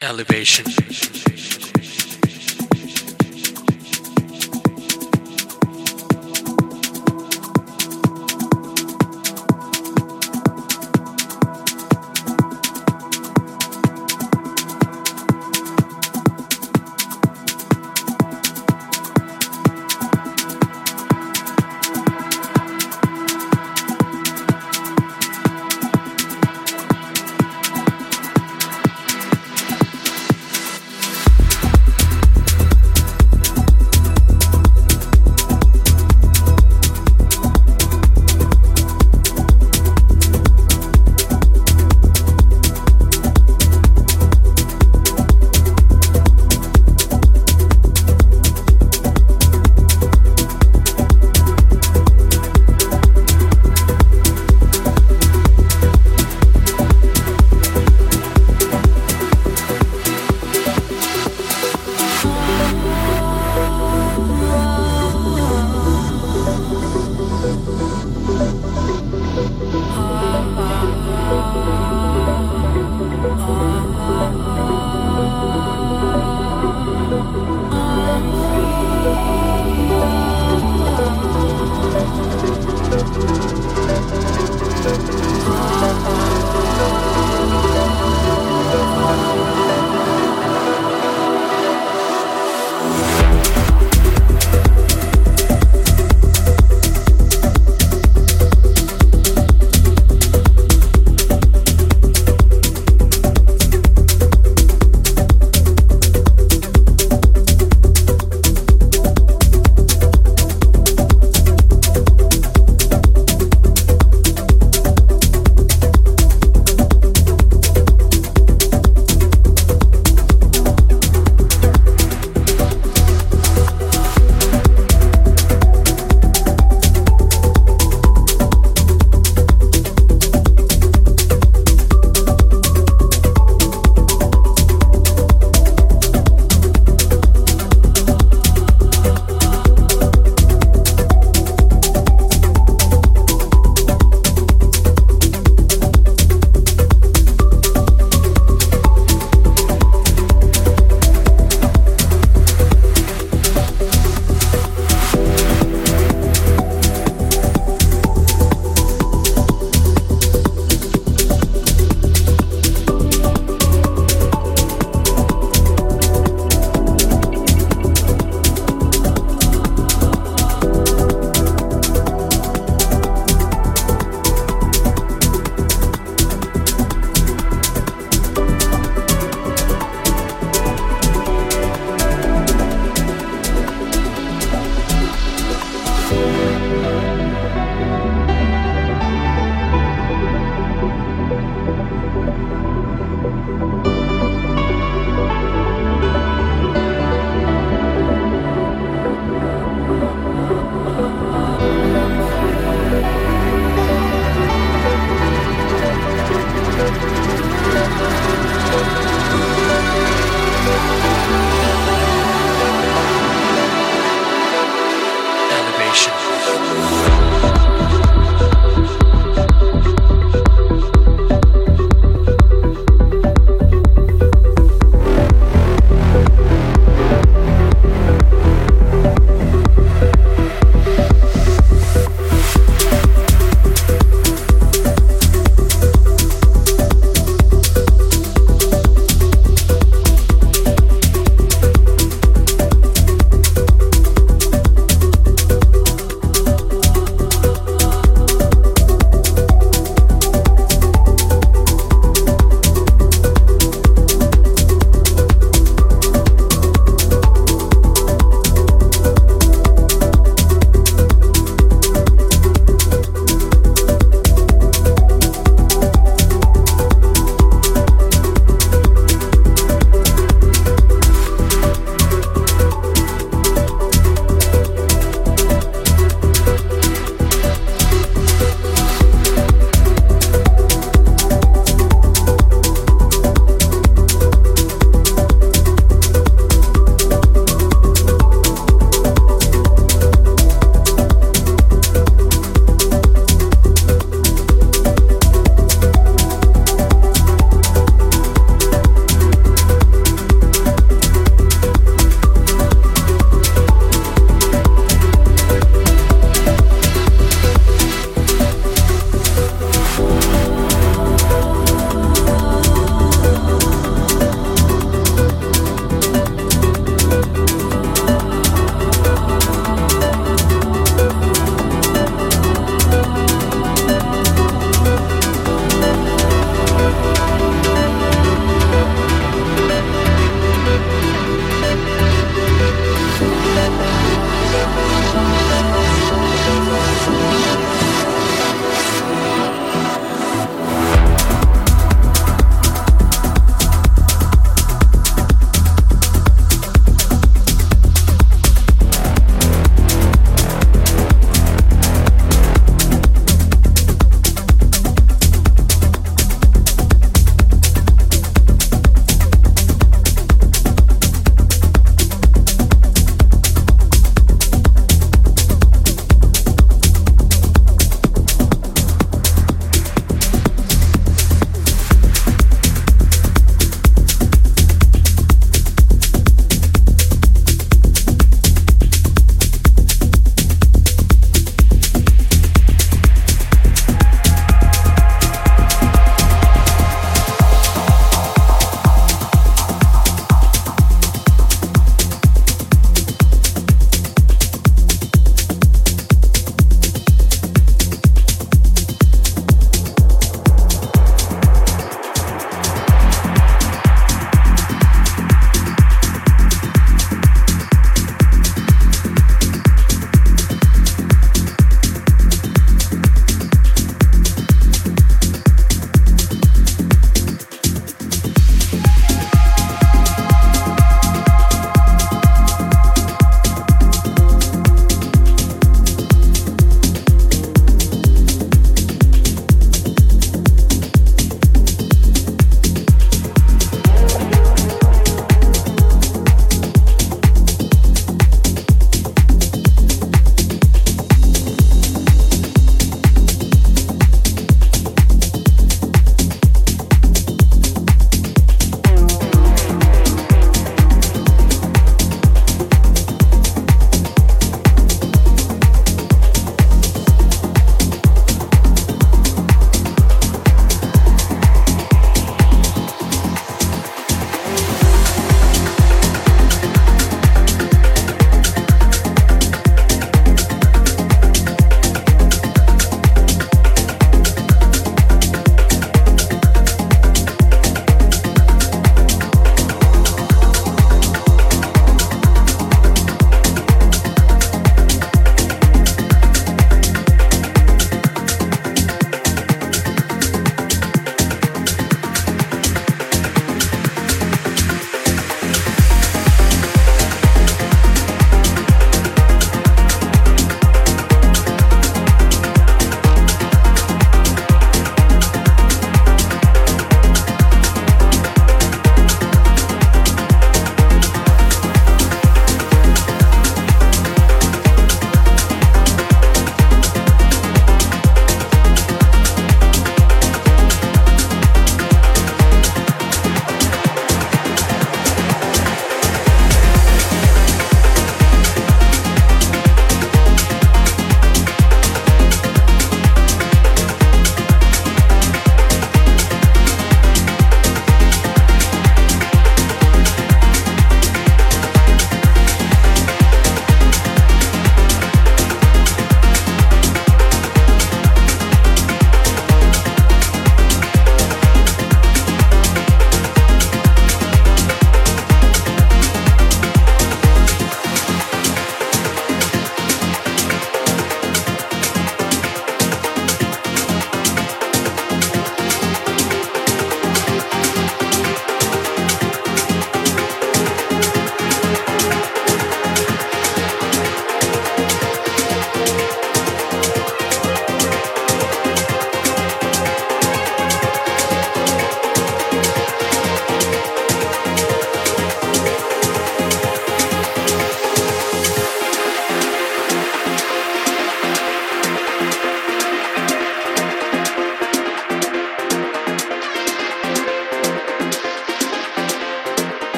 elevation.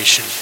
Elevation.